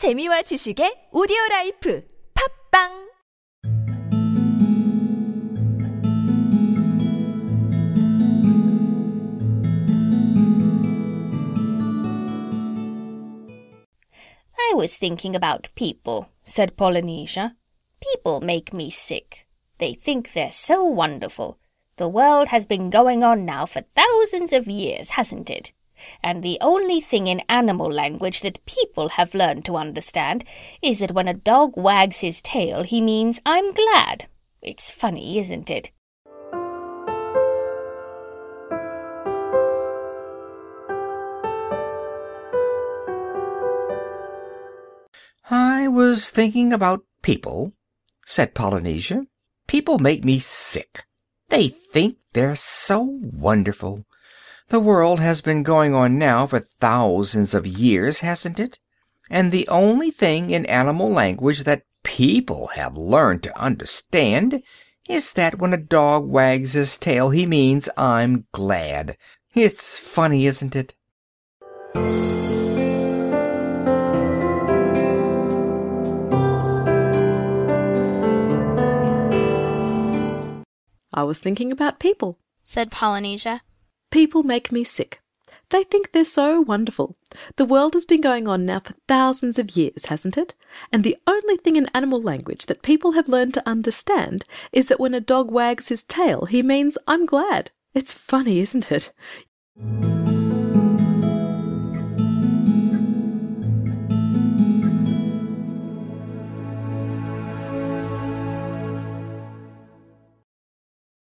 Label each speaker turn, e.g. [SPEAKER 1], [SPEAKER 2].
[SPEAKER 1] 재미와 지식의 오디오 라이프 팟빵
[SPEAKER 2] I was thinking about people, said Polynesia. People make me sick. They think they're so wonderful. The world has been going on now for thousands of years, hasn't it? And the only thing in animal language that people have learned to understand is that when a dog wags his tail, he means, I'm glad. It's funny, isn't it?
[SPEAKER 3] I was thinking about people, said Polynesia. People make me sick. They think they're so wonderful. The world has been going on now for thousands of years, hasn't it? And the only thing in animal language that people have learned to understand is that when a dog wags his tail he means I'm glad. It's funny, isn't it?
[SPEAKER 4] I was thinking about people,
[SPEAKER 5] said Polynesia.
[SPEAKER 4] People make me sick. They think they're so wonderful. The world has been going on now for thousands of years, hasn't it? And the only thing in animal language that people have learned to understand is that when a dog wags his tail, he means I'm glad. It's funny, isn't it?